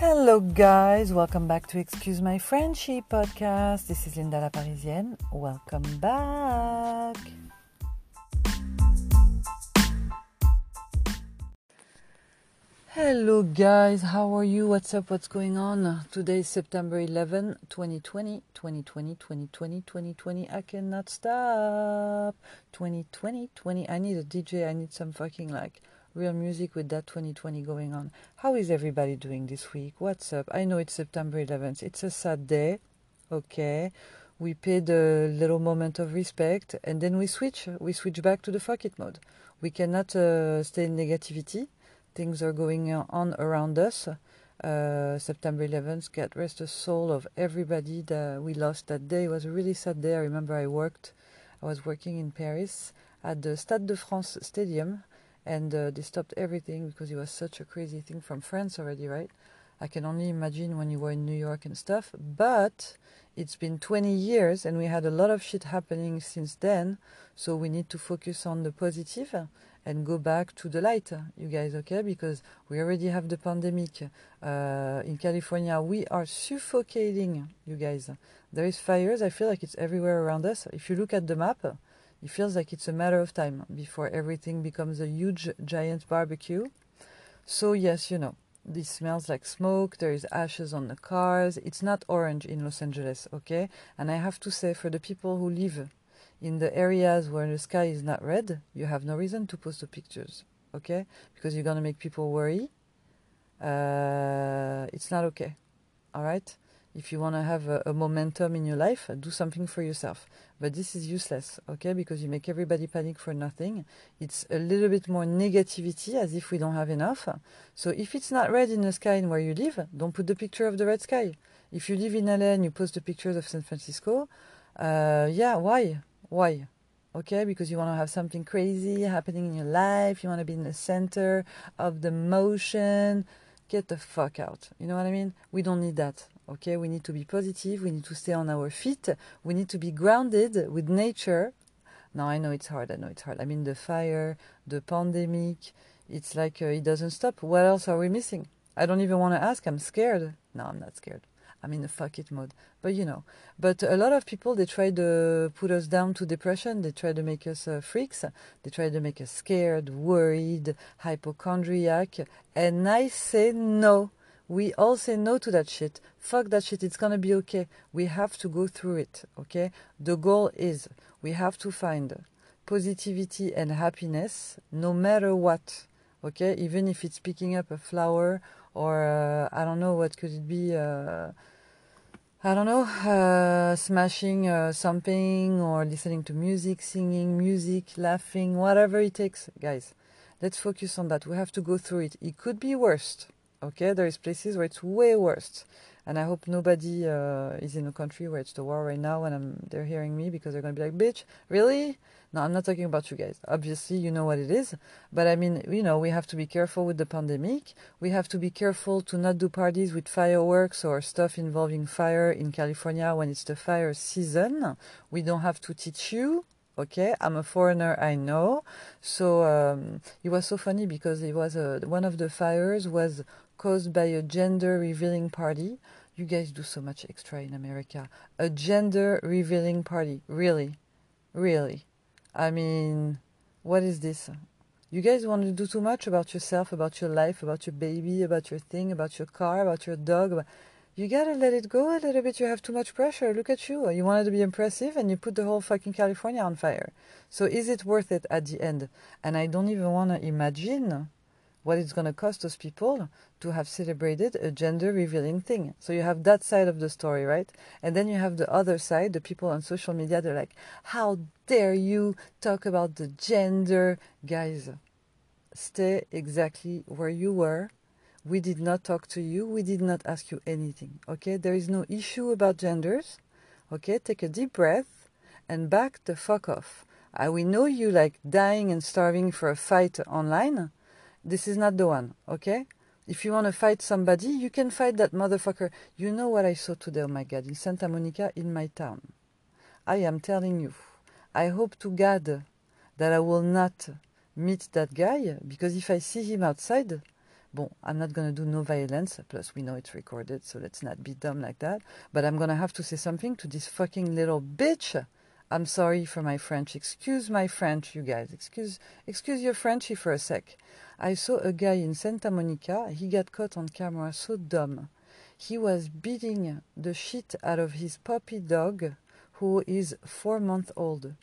Hello, guys. Welcome back to Excuse My Frenchy podcast. This is Linda La Parisienne. Welcome back. Hello, guys. How are you? What's up? What's going on? Today is September 11, 2020. 2020, 2020, 2020. I cannot stop. 2020, 20. I need a DJ. I need some fucking like real music with that 2020 going on. How is everybody doing this week? What's up? I know it's September 11th. It's a sad day. Okay. We paid a little moment of respect and then we switch. We switch back to the fuck it mode. We cannot uh, stay in negativity things are going on around us. Uh, September 11th, God rest the soul of everybody that we lost that day. It was a really sad day. I remember I worked, I was working in Paris at the Stade de France Stadium, and uh, they stopped everything because it was such a crazy thing from France already, right? I can only imagine when you were in New York and stuff. But it's been 20 years and we had a lot of shit happening since then. So we need to focus on the positive and go back to the light, you guys, okay? Because we already have the pandemic. Uh, in California, we are suffocating, you guys. There is fires. I feel like it's everywhere around us. If you look at the map, it feels like it's a matter of time before everything becomes a huge, giant barbecue. So, yes, you know, this smells like smoke. There is ashes on the cars. It's not orange in Los Angeles, okay? And I have to say, for the people who live in the areas where the sky is not red, you have no reason to post the pictures, okay? Because you're gonna make people worry. Uh, it's not okay, all right? If you want to have a, a, momentum in your life, do something for yourself. But this is useless, okay? Because you make everybody panic for nothing. It's a little bit more negativity as if we don't have enough. So if it's not red in the sky in where you live, don't put the picture of the red sky. If you live in LA and you post the pictures of San Francisco, uh, yeah, why? Why? Okay, because you want to have something crazy happening in your life, you want to be in the center of the motion. Get the fuck out. You know what I mean? We don't need that. Okay, we need to be positive, we need to stay on our feet, we need to be grounded with nature. Now, I know it's hard, I know it's hard. I mean, the fire, the pandemic, it's like uh, it doesn't stop. What else are we missing? I don't even want to ask, I'm scared. No, I'm not scared. I'm in a fuck it mode. But you know, but a lot of people they try to put us down to depression. They try to make us uh, freaks. They try to make us scared, worried, hypochondriac. And I say no. We all say no to that shit. Fuck that shit. It's gonna be okay. We have to go through it. Okay. The goal is we have to find positivity and happiness no matter what. Okay. Even if it's picking up a flower or uh, I don't know what could it be. Uh, I don't know, uh, smashing uh, something or listening to music, singing music, laughing, whatever it takes, guys. Let's focus on that. We have to go through it. It could be worse. Okay, there is places where it's way worse, and I hope nobody uh, is in a country where it's the war right now and I'm, they're hearing me because they're gonna be like, "Bitch, really?" No, I'm not talking about you guys. Obviously, you know what it is. But I mean, you know, we have to be careful with the pandemic. We have to be careful to not do parties with fireworks or stuff involving fire in California when it's the fire season. We don't have to teach you. Okay, I'm a foreigner, I know. So um, it was so funny because it was a, one of the fires was caused by a gender revealing party. You guys do so much extra in America. A gender revealing party, really, really. I mean, what is this? You guys want to do too much about yourself, about your life, about your baby, about your thing, about your car, about your dog. You gotta let it go a little bit. You have too much pressure. Look at you. You wanted to be impressive and you put the whole fucking California on fire. So is it worth it at the end? And I don't even want to imagine what it's going to cost those people to have celebrated a gender revealing thing. So you have that side of the story, right? And then you have the other side, the people on social media, they're like, how dare you talk about the gender? Guys, stay exactly where you were. We did not talk to you. We did not ask you anything. Okay? There is no issue about genders. Okay? Take a deep breath and back the fuck off. Uh, we know you like dying and starving for a fight online this is not the one, okay? If you want to fight somebody, you can fight that motherfucker. You know what I saw today, oh my God, in Santa Monica, in my town. I am telling you, I hope to God that I will not meet that guy because if I see him outside, Bon, I'm not gonna do no violence. Plus, we know it's recorded, so let's not be dumb like that. But I'm gonna have to say something to this fucking little bitch. I'm sorry for my French. Excuse my French, you guys. Excuse excuse your Frenchy for a sec. I saw a guy in Santa Monica. He got caught on camera so dumb. He was beating the shit out of his puppy dog, who is four months old.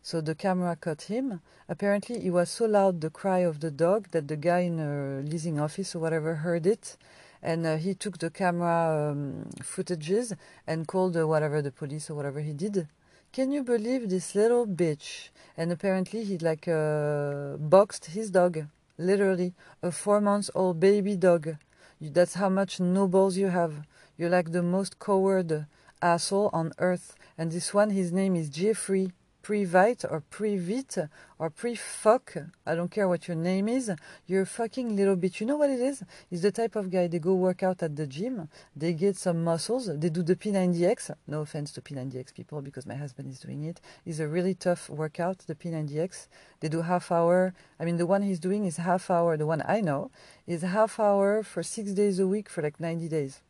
So the camera caught him. Apparently, it was so loud the cry of the dog that the guy in a leasing office or whatever heard it, and uh, he took the camera um, footages and called uh, whatever the police or whatever he did. Can you believe this little bitch? And apparently, he like uh, boxed his dog, literally a four months old baby dog. That's how much no balls you have. You're like the most coward asshole on earth. And this one, his name is Jeffrey Private or Privit or Pre-fuck, I don't care what your name is, you're a fucking little bitch. You know what it is? It's the type of guy, they go work out at the gym, they get some muscles, they do the P90X. No offense to P90X people because my husband is doing it. It's a really tough workout, the P90X. They do half hour. I mean, the one he's doing is half hour. The one I know is half hour for six days a week for like 90 days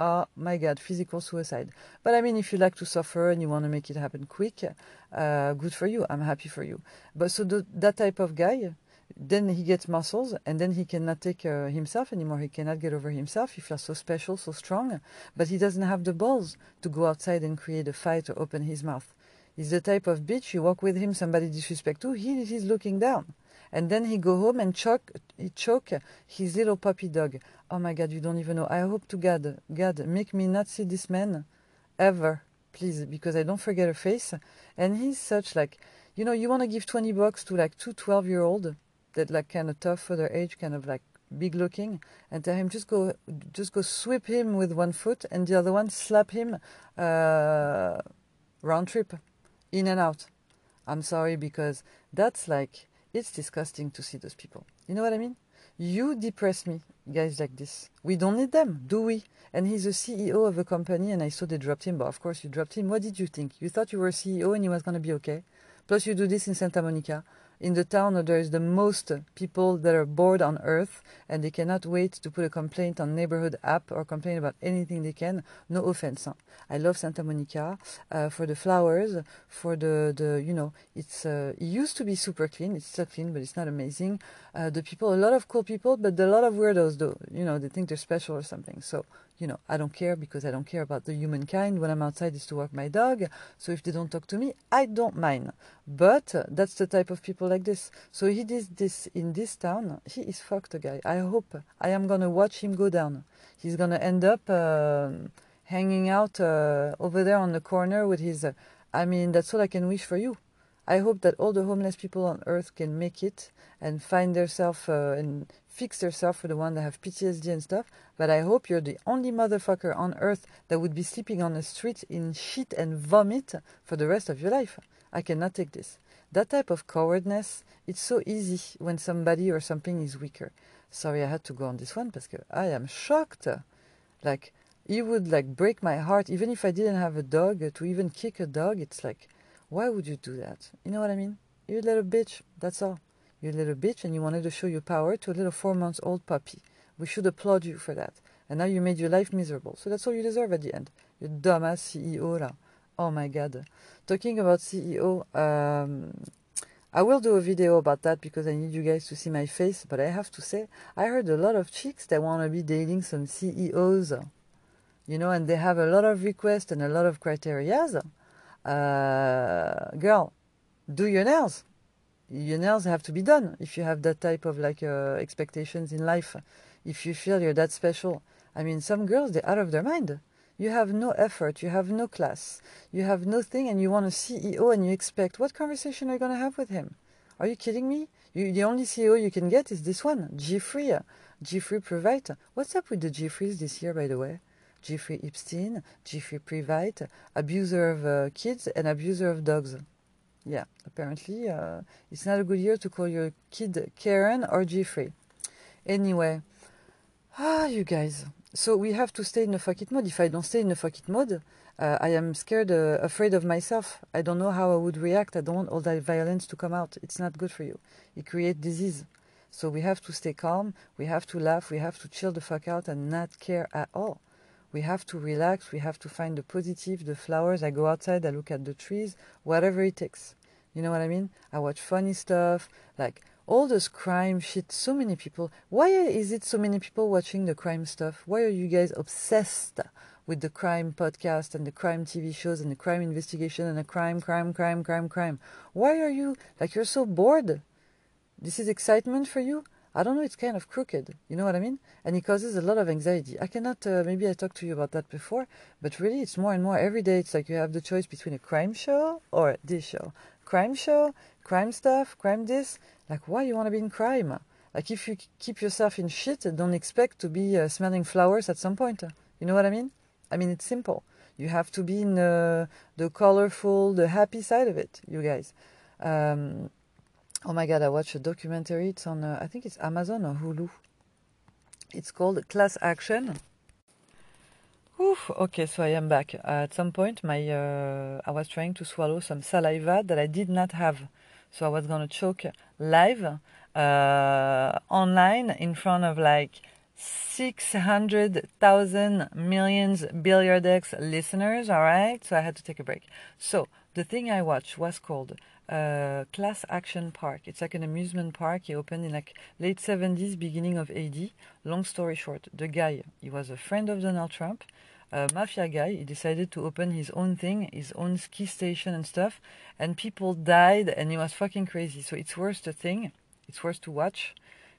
oh my god, physical suicide. But I mean, if you like to suffer and you want to make it happen quick, uh, good for you. I'm happy for you. But so the, that type of guy, then he gets muscles and then he cannot take uh, himself anymore. He cannot get over himself. He feels so special, so strong, but he doesn't have the balls to go outside and create a fight or open his mouth. He's the type of bitch you walk with him, somebody disrespect you, he, he's looking down and then he go home and choke he choke his little puppy dog. Oh my God, you don't even know. I hope to God, God, make me not see this man ever, please, because I don't forget her face. And he's such like, you know, you want to give 20 bucks to like two 12 year old that like kind of tough for their age, kind of like big looking, and tell him just go, just go sweep him with one foot and the other one slap him uh, round trip, in and out. I'm sorry because that's like it's disgusting to see those people. You know what I mean? You depress me, guys like this. We don't need them, do we? And he's a CEO of a company, and I saw they dropped him, but of course you dropped him. What did you think? You thought you were a CEO and he was going to be okay? Plus, you do this in Santa Monica in the town there is the most people that are bored on earth and they cannot wait to put a complaint on neighborhood app or complain about anything they can. No offense i love santa monica uh, for the flowers for the the you know it's uh, it used to be super clean it's still clean but it's not amazing. Uh, the people a lot of cool people but a lot of weirdos though you know they think they're special or something so you know, I don't care because I don't care about the humankind. When I'm outside, is to walk my dog. So if they don't talk to me, I don't mind. But uh, that's the type of people like this. So he did this in this town. He is fucked, a guy. I hope I am gonna watch him go down. He's gonna end up uh, hanging out uh, over there on the corner with his. Uh, I mean, that's all I can wish for you. I hope that all the homeless people on earth can make it and find themselves uh, and fix themselves for the one that have PTSD and stuff, but I hope you're the only motherfucker on earth that would be sleeping on the street in shit and vomit for the rest of your life. I cannot take this. That type of cowardness, it's so easy when somebody or something is weaker. Sorry, I had to go on this one because I am shocked. Like, it would like break my heart, even if I didn't have a dog, to even kick a dog. It's like, why would you do that? You know what I mean? You're a little bitch. That's all. You're a little bitch, and you wanted to show your power to a little four months old puppy. We should applaud you for that. And now you made your life miserable. So that's all you deserve at the end. You dumbass CEO là. Oh my god. Talking about CEO, um, I will do a video about that because I need you guys to see my face. But I have to say, I heard a lot of chicks that want to be dating some CEOs. You know, and they have a lot of requests and a lot of criterias. Uh, girl, do your nails. Your nails have to be done if you have that type of like uh, expectations in life. If you feel you're that special. I mean some girls they're out of their mind. You have no effort. You have no class. You have nothing and you want a ceo and you expect what conversation are you going to have with him? Are you kidding me? You, the only ceo you can get is this one jeffrey. Jeffrey private what's up with the jeffreys this year by the way jeffrey epstein jeffrey private abuser of uh, kids and abuser of dogs yeah, apparently uh, it's not a good year to call your kid Karen or Jeffrey. Anyway, ah, you guys. So we have to stay in a fuck it mode. If I don't stay in a fuck it mode, uh, I am scared, uh, afraid of myself. I don't know how I would react. I don't want all that violence to come out. It's not good for you. It creates disease. So we have to stay calm, we have to laugh, we have to chill the fuck out and not care at all. We have to relax, we have to find the positive, the flowers. I go outside, I look at the trees, whatever it takes. You know what I mean? I watch funny stuff, like all this crime shit. So many people. Why is it so many people watching the crime stuff? Why are you guys obsessed with the crime podcast and the crime TV shows and the crime investigation and the crime, crime, crime, crime, crime? Why are you like you're so bored? This is excitement for you? I don't know, it's kind of crooked. You know what I mean? And it causes a lot of anxiety. I cannot, uh, maybe I talked to you about that before, but really it's more and more every day. It's like you have the choice between a crime show or this show. Crime show, crime stuff, crime this. Like, why you want to be in crime? Like, if you keep yourself in shit, don't expect to be uh, smelling flowers at some point. You know what I mean? I mean, it's simple. You have to be in uh, the colorful, the happy side of it, you guys. Um, Oh my god, I watched a documentary. It's on, uh, I think it's Amazon or Hulu. It's called Class Action. Oof, okay, so I am back. Uh, at some point, my uh, I was trying to swallow some saliva that I did not have. So I was gonna choke live uh, online in front of like 600,000 millions Billiardex listeners, all right? So I had to take a break. So the thing I watched was called uh, Class Action Park. It's like an amusement park. He opened in like late 70s, beginning of AD. Long story short, the guy, he was a friend of Donald Trump, a mafia guy. He decided to open his own thing, his own ski station and stuff, and people died, and he was fucking crazy. So it's worth the thing. It's worth to watch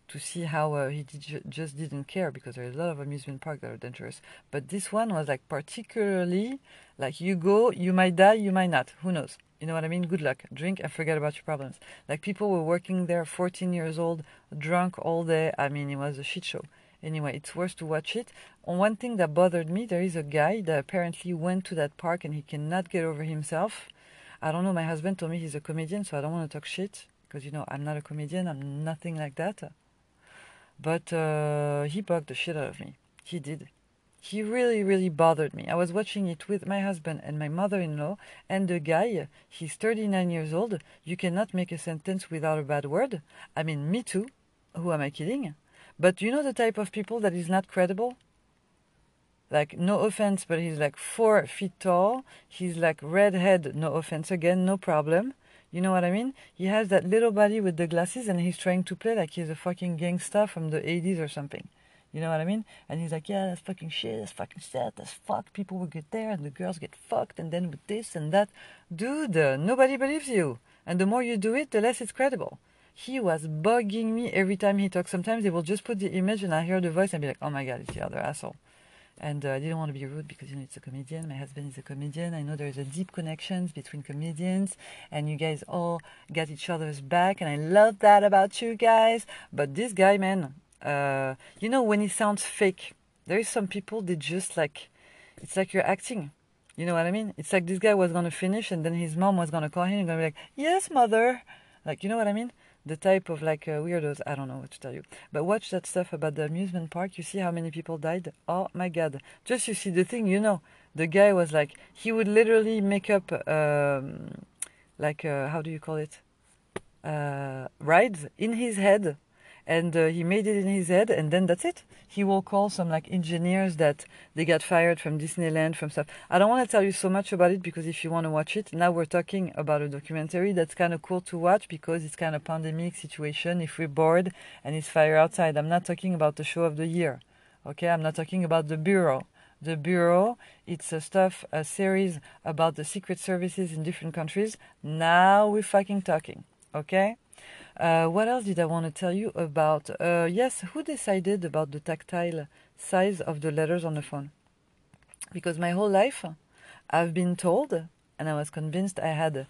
to see how uh, he did, just didn't care because there are a lot of amusement parks that are dangerous. But this one was like particularly like you go, you might die, you might not. Who knows? You know what I mean? Good luck. Drink and forget about your problems. Like people were working there, 14 years old, drunk all day. I mean, it was a shit show. Anyway, it's worth to watch it. On one thing that bothered me, there is a guy that apparently went to that park and he cannot get over himself. I don't know. My husband told me he's a comedian, so I don't want to talk shit because you know I'm not a comedian. I'm nothing like that. But uh, he bugged the shit out of me. He did he really, really bothered me. I was watching it with my husband and my mother in law, and the guy, he's 39 years old. You cannot make a sentence without a bad word. I mean, me too. Who am I kidding? But you know the type of people that is not credible? Like, no offense, but he's like four feet tall. He's like redhead, no offense again, no problem. You know what I mean? He has that little body with the glasses and he's trying to play like he's a fucking gangster from the 80s or something. You know what I mean? And he's like, yeah, that's fucking shit, that's fucking sad, that's fuck. People will get there and the girls get fucked and then with this and that. Dude, nobody believes you. And the more you do it, the less it's credible. He was bugging me every time he talks. Sometimes they will just put the image and I hear the voice and be like, oh my god, it's the other asshole. And uh, I didn't want to be rude because you know it's a comedian. My husband is a comedian. I know there's a deep connections between comedians, and you guys all got each other's back, and I love that about you guys. But this guy, man, uh, you know when it sounds fake there is some people they just like it's like you're acting. You know what i mean? It's like this guy was gonna finish and then his mom was gonna call him and gonna be like yes mother. Like you know what i mean? The type of like uh, weirdos. I don't know what to tell you. But watch that stuff about the amusement park. You see how many people died? Oh my god. Just you see the thing you know. The guy was like he would literally make up um, like uh, how do you call it? Uh, rides in his head and uh, he made it in his head and then that's it. He will call some like engineers that they got fired from disneyland from stuff. I don't want to tell you so much about it because if you want to watch it now we're talking about a documentary that's kind of cool to watch because it's kind of pandemic situation. If we're bored and it's fire outside i'm not talking about the show of the year okay? I'm not talking about the bureau. The bureau it's a stuff a series about the secret services in different countries. Now we're fucking talking okay uh, what else did I want to tell you about? Uh, yes, who decided about the tactile size of the letters on the phone? Because my whole life I've been told, and I was convinced I had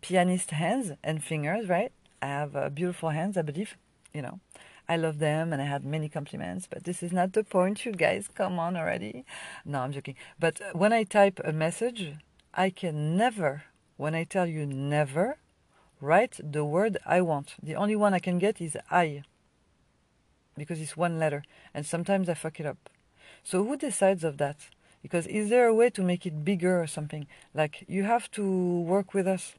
pianist hands and fingers, right? I have uh, beautiful hands, I believe, you know. I love them and I had many compliments, but this is not the point, you guys. Come on already. No, I'm joking. But when I type a message, I can never, when I tell you never, write the word I want. The only one I can get is I because it's one letter and sometimes I fuck it up. So who decides of that? Because is there a way to make it bigger or something? Like you have to work with us.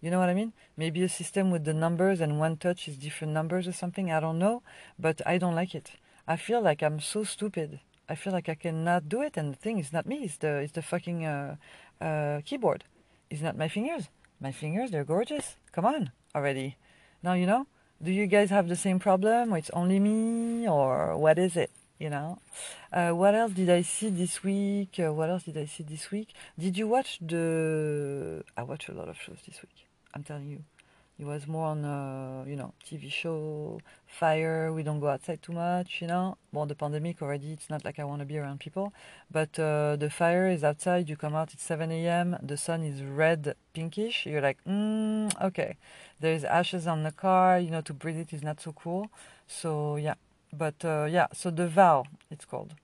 You know what I mean? Maybe a system with the numbers and one touch is different numbers or something. I don't know, but I don't like it. I feel like I'm so stupid. I feel like I cannot do it, and the thing is not me. It's the it's the fucking uh, uh, keyboard. It's not my fingers. My fingers, they're gorgeous. Come on, already. Now you know. Do you guys have the same problem, it's only me, or what is it? You know. Uh, what else did I see this week? Uh, what else did I see this week? Did you watch the? I watch a lot of shows this week. I'm telling you. It was more on, uh, you know, TV show, fire. We don't go outside too much, you know. Well, the pandemic already, it's not like I want to be around people. But uh, the fire is outside. You come out, it's 7 a.m. The sun is red, pinkish. You're like, mm, okay. There's ashes on the car. You know, to breathe it is not so cool. So, yeah. But, uh, yeah, so The Vow, it's called.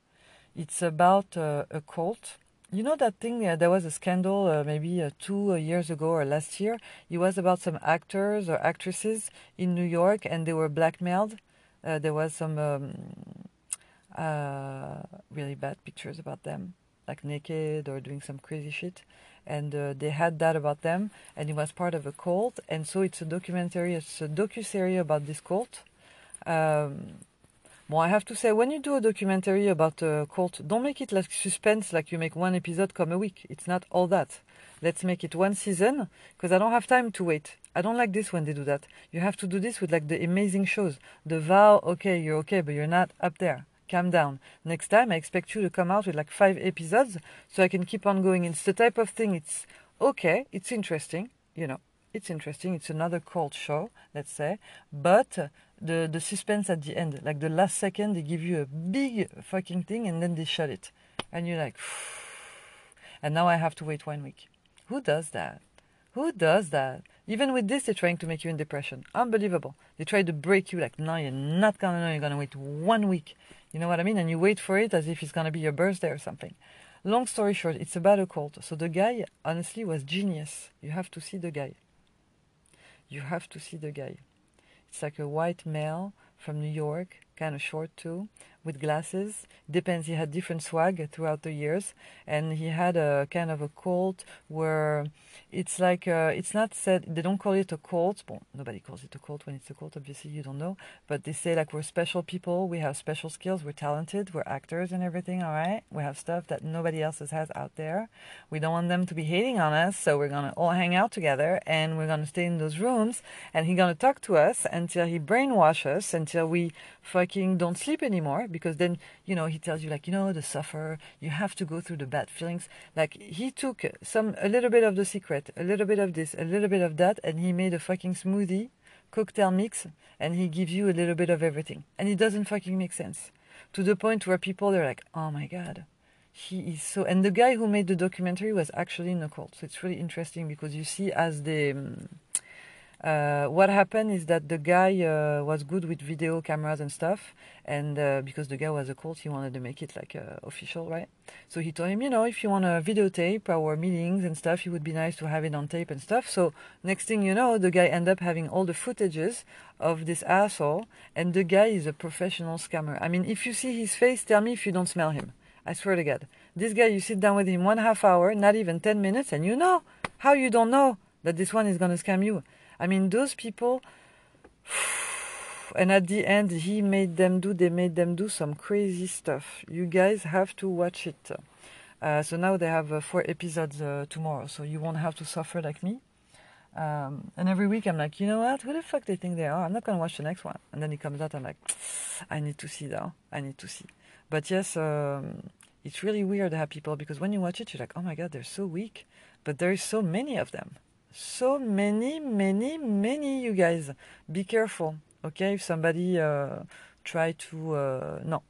It's about uh, a cult you know that thing? Uh, there was a scandal uh, maybe uh, two uh, years ago or last year. It was about some actors or actresses in New York, and they were blackmailed. Uh, there was some um, really bad pictures about them, like naked or doing some crazy shit, and they had that about them, and it was part of a cult. And so it's a documentary, it's a docu series about this cult. Um, well, I have to say, when you do a documentary about a cult, don't make it like suspense, like you make one episode come a week. It's not all that. Let's make it one season, because I don't have time to wait. I don't like this when they do that. You have to do this with like the amazing shows. The vow, okay, you're okay, but you're not up there. Calm down. Next time, I expect you to come out with like five episodes, so I can keep on going. It's the type of thing. It's okay. It's interesting, you know it's interesting. It's another cult show, let's say, but the the suspense at the end, like the last second, they give you a big fucking thing and then they shut it, and you're like, and now I have to wait one week. Who does that? Who does that? Even with this, they're trying to make you in depression. Unbelievable. They try to break you like, no, you're not gonna know. You're gonna wait one week. You know what I mean? And you wait for it as if it's gonna be your birthday or something. Long story short, it's about a cult. So the guy, honestly, was genius. You have to see the guy you have to see the guy. It's like a white male from New York, kind of short too, with glasses. Depends. He had different swag throughout the years, and he had a kind of a cult where it's like uh, it's not said. They don't call it a cult. Well, nobody calls it a cult when it's a cult. Obviously, you don't know. But they say like we're special people. We have special skills. We're talented. We're actors and everything. All right. We have stuff that nobody else has out there. We don't want them to be hating on us, so we're gonna all hang out together and we're gonna stay in those rooms. And he's gonna talk to us until he brainwash us until we fucking don't sleep anymore because then you know he tells you like you know the suffer you have to go through the bad feelings. Like he took some a little bit of the secret a little bit of this a little bit of that and he made a fucking smoothie cocktail mix and he gives you a little bit of everything. And it doesn't fucking make sense to the point where people are like oh my god he is so and the guy who made the documentary was actually in a cult. So it's really interesting because you see as the um, uh, what happened is that the guy uh, was good with video cameras and stuff, and uh, because the guy was a cult, he wanted to make it like uh, official, right? So he told him, you know, if you want to videotape our meetings and stuff, it would be nice to have it on tape and stuff. So next thing you know, the guy ended up having all the footages of this asshole, and the guy is a professional scammer. I mean, if you see his face, tell me if you don't smell him. I swear to God, this guy, you sit down with him one half hour, not even ten minutes, and you know how you don't know that this one is gonna scam you. I mean, those people, and at the end, he made them do, they made them do some crazy stuff. You guys have to watch it. Uh, so now they have uh, four episodes uh, tomorrow, so you won't have to suffer like me. Um, and every week I'm like, you know what? Who the fuck they think they are? I'm not gonna watch the next one. And then it comes out, I'm like, I need to see that. I need to see. But yes, um, it's really weird how people because when you watch it, you're like, oh my god, they're so weak. But there is so many of them so many, many, many, you guys. Be careful, okay? If somebody uh, try to, uh, no.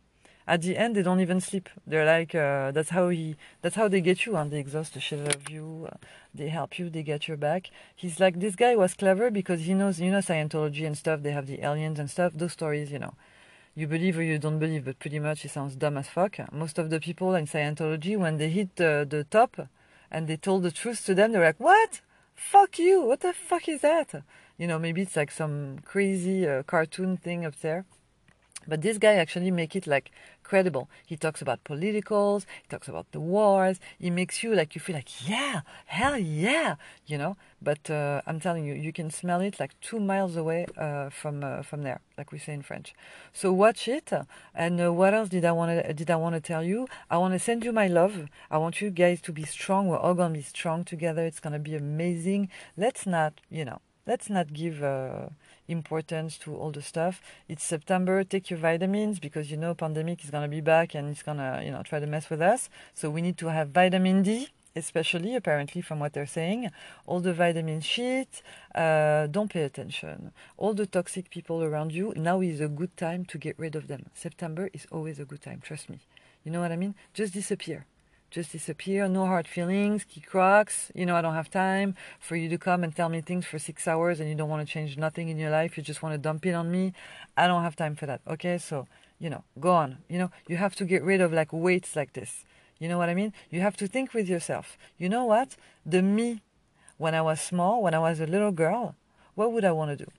At the end, they don't even sleep. They're like, uh, that's how he, that's how they get you, and they exhaust the shit of you. Uh, they help you, they get your back. He's like, this guy was clever because he knows, you know, Scientology and stuff. They have the aliens and stuff. Those stories, you know you believe or you don't believe, but pretty much it sounds dumb as fuck. Most of the people in Scientology, when they hit uh, the top and they told the truth to them, they're like, what? Fuck you, what the fuck is that? You know, maybe it's like some crazy uh, cartoon thing up there. But this guy actually make it like credible. He talks about politicals, he talks about the wars. He makes you like you feel like yeah, hell yeah, you know. But uh, I'm telling you, you can smell it like two miles away uh, from uh, from there, like we say in French. So watch it. And uh, what else did I want to did I want to tell you? I want to send you my love. I want you guys to be strong. We're all gonna be strong together. It's gonna be amazing. Let's not, you know, let's not give uh, importance to all the stuff. It's September. Take your vitamins because you know pandemic is gonna be back and it's gonna you know try to mess with us. So we need to have vitamin D, especially apparently from what they're saying. All the vitamin shit. Uh, don't pay attention. All the toxic people around you. Now is a good time to get rid of them. September is always a good time. Trust me. You know what I mean? Just disappear just disappear, no hard feelings, kick rocks. You know, I don't have time for you to come and tell me things for six hours and you don't want to change nothing in your life. You just want to dump it on me. I don't have time for that. Okay, so, you know, go on. You know, you have to get rid of like weights like this. You know what I mean? You have to think with yourself. You know what? The me when I was small, when I was a little girl, what would I want to do?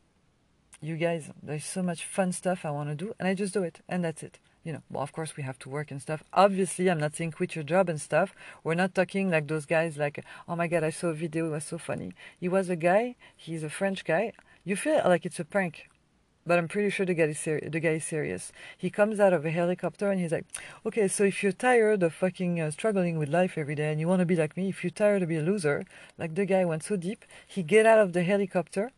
You guys, there's so much fun stuff I want to do, and I just do it, and that's it you know, well, of course we have to work and stuff. Obviously, I'm not saying quit your job and stuff. We're not talking like those guys like, oh my God, I saw a video, it was so funny. He was a guy, he's a French guy. You feel like it's a prank, but I'm pretty sure the guy is the guy is serious. He comes out of a helicopter and he's like, okay, so if you're tired of fucking uh, struggling with life every day and you want to be like me, if you're tired of being a loser, like the guy went so deep, he get out of the helicopter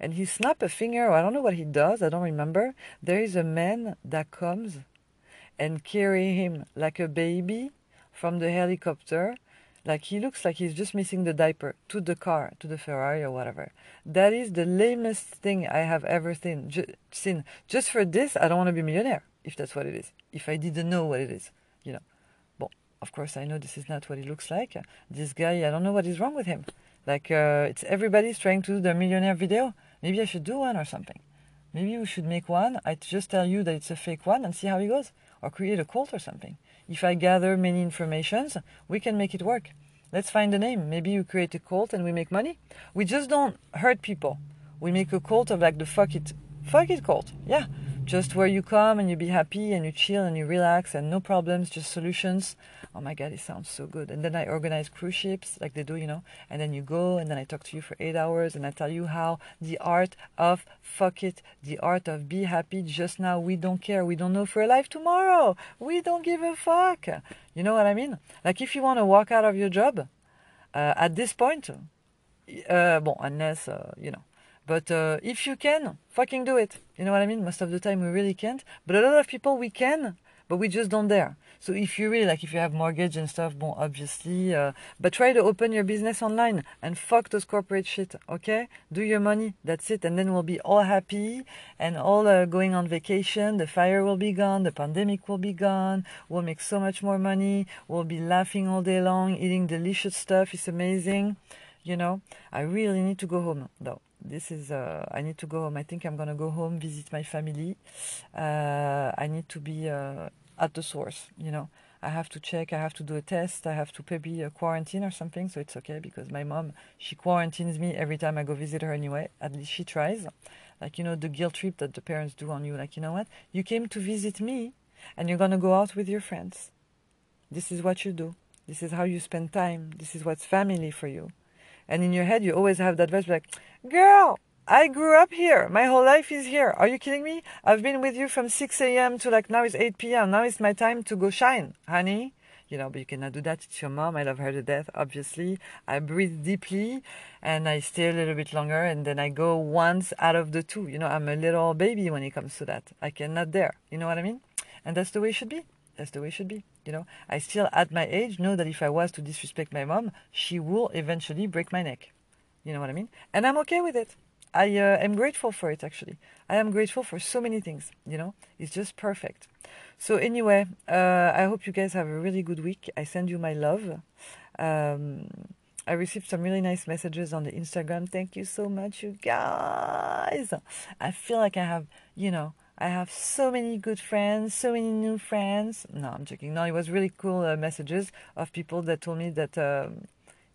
and he snap a finger, I don't know what he does, I don't remember. There is a man that comes and carry him like a baby from the helicopter. Like he looks like he's just missing the diaper to the car, to the Ferrari or whatever. That is the lamest thing I have ever seen. Seen. Just for this, I don't want to be millionaire, if that's what it is. If I didn't know what it is, you know. Well, of course, I know this is not what he looks like. This guy, I don't know what is wrong with him. Like, uh, it's everybody's trying to do the millionaire video. Maybe I should do one or something. Maybe we should make one. I just tell you that it's a fake one and see how it goes, or create a cult or something. If I gather many informations, we can make it work. Let's find a name. Maybe you create a cult and we make money. We just don't hurt people. We make a cult of like the fuck it, fuck it cult. Yeah, just where you come and you be happy and you chill and you relax and no problems, just solutions. Oh my god, it sounds so good. And then I organize cruise ships like they do, you know, and then you go and then I talk to you for eight hours and I tell you how the art of fuck it, the art of be happy just now. We don't care. We don't know for a life tomorrow. We don't give a fuck. You know what I mean? Like if you want to walk out of your job uh, at this point, uh, bon, unless, uh, you know, but uh, if you can, fucking do it. You know what I mean? Most of the time we really can't. But a lot of people we can, but we just don't dare. So if you really like, if you have mortgage and stuff, bon, obviously, uh, but try to open your business online and fuck those corporate shit. Okay, do your money. That's it, and then we'll be all happy and all uh, going on vacation. The fire will be gone. The pandemic will be gone. We'll make so much more money. We'll be laughing all day long, eating delicious stuff. It's amazing. You know, I really need to go home though this is uh, I need to go home. I think I'm gonna go home, visit my family. Uh, I need to be uh, at the source. You know, I have to check. I have to do a test. I have to maybe a quarantine or something. So it's okay because my mom she quarantines me every time I go visit her anyway. At least she tries. Like you know the guilt trip that the parents do on you. Like you know what? You came to visit me, and you're gonna go out with your friends. This is what you do. This is how you spend time. This is what's family for you. And in your head, you always have that voice like, girl, I grew up here. My whole life is here. Are you kidding me? I've been with you from 6 a.m. to like now it's 8 p.m. Now it's my time to go shine, honey. You know, but you cannot do that. It's your mom. I love her to death, obviously. I breathe deeply and I stay a little bit longer and then I go once out of the two. You know, I'm a little baby when it comes to that. I cannot dare. You know what I mean? And that's the way it should be. That's the way it should be. You know, I still, at my age, know that if I was to disrespect my mom, she will eventually break my neck. You know what I mean? And I'm okay with it. I uh, am grateful for it, actually. I am grateful for so many things, you know? It's just perfect. So, anyway, uh, I hope you guys have a really good week. I send you my love. Um, I received some really nice messages on the Instagram. Thank you so much, you guys. I feel like I have, you know, I have so many good friends, so many new friends. No, I'm joking. No, it was really cool uh, messages of people that told me that, um,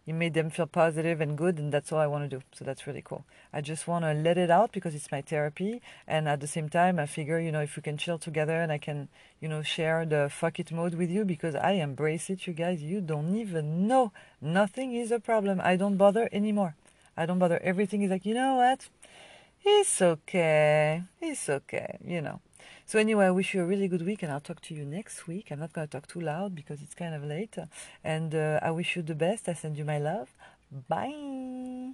it made them feel positive and good, and that's all I want to do. So that's really cool. I just want to let it out because it's my therapy, and at the same time, I figure, you know, if we can chill together and I can, you know, share the fuck it mode with you because I embrace it, you guys. You don't even know. Nothing is a problem. I don't bother anymore. I don't bother. Everything is like, you know what? It's okay. It's okay. You know. So anyway, I wish you a really good week, and I'll talk to you next week. I'm not going to talk too loud because it's kind of late, and uh, I wish you the best. I send you my love. Bye.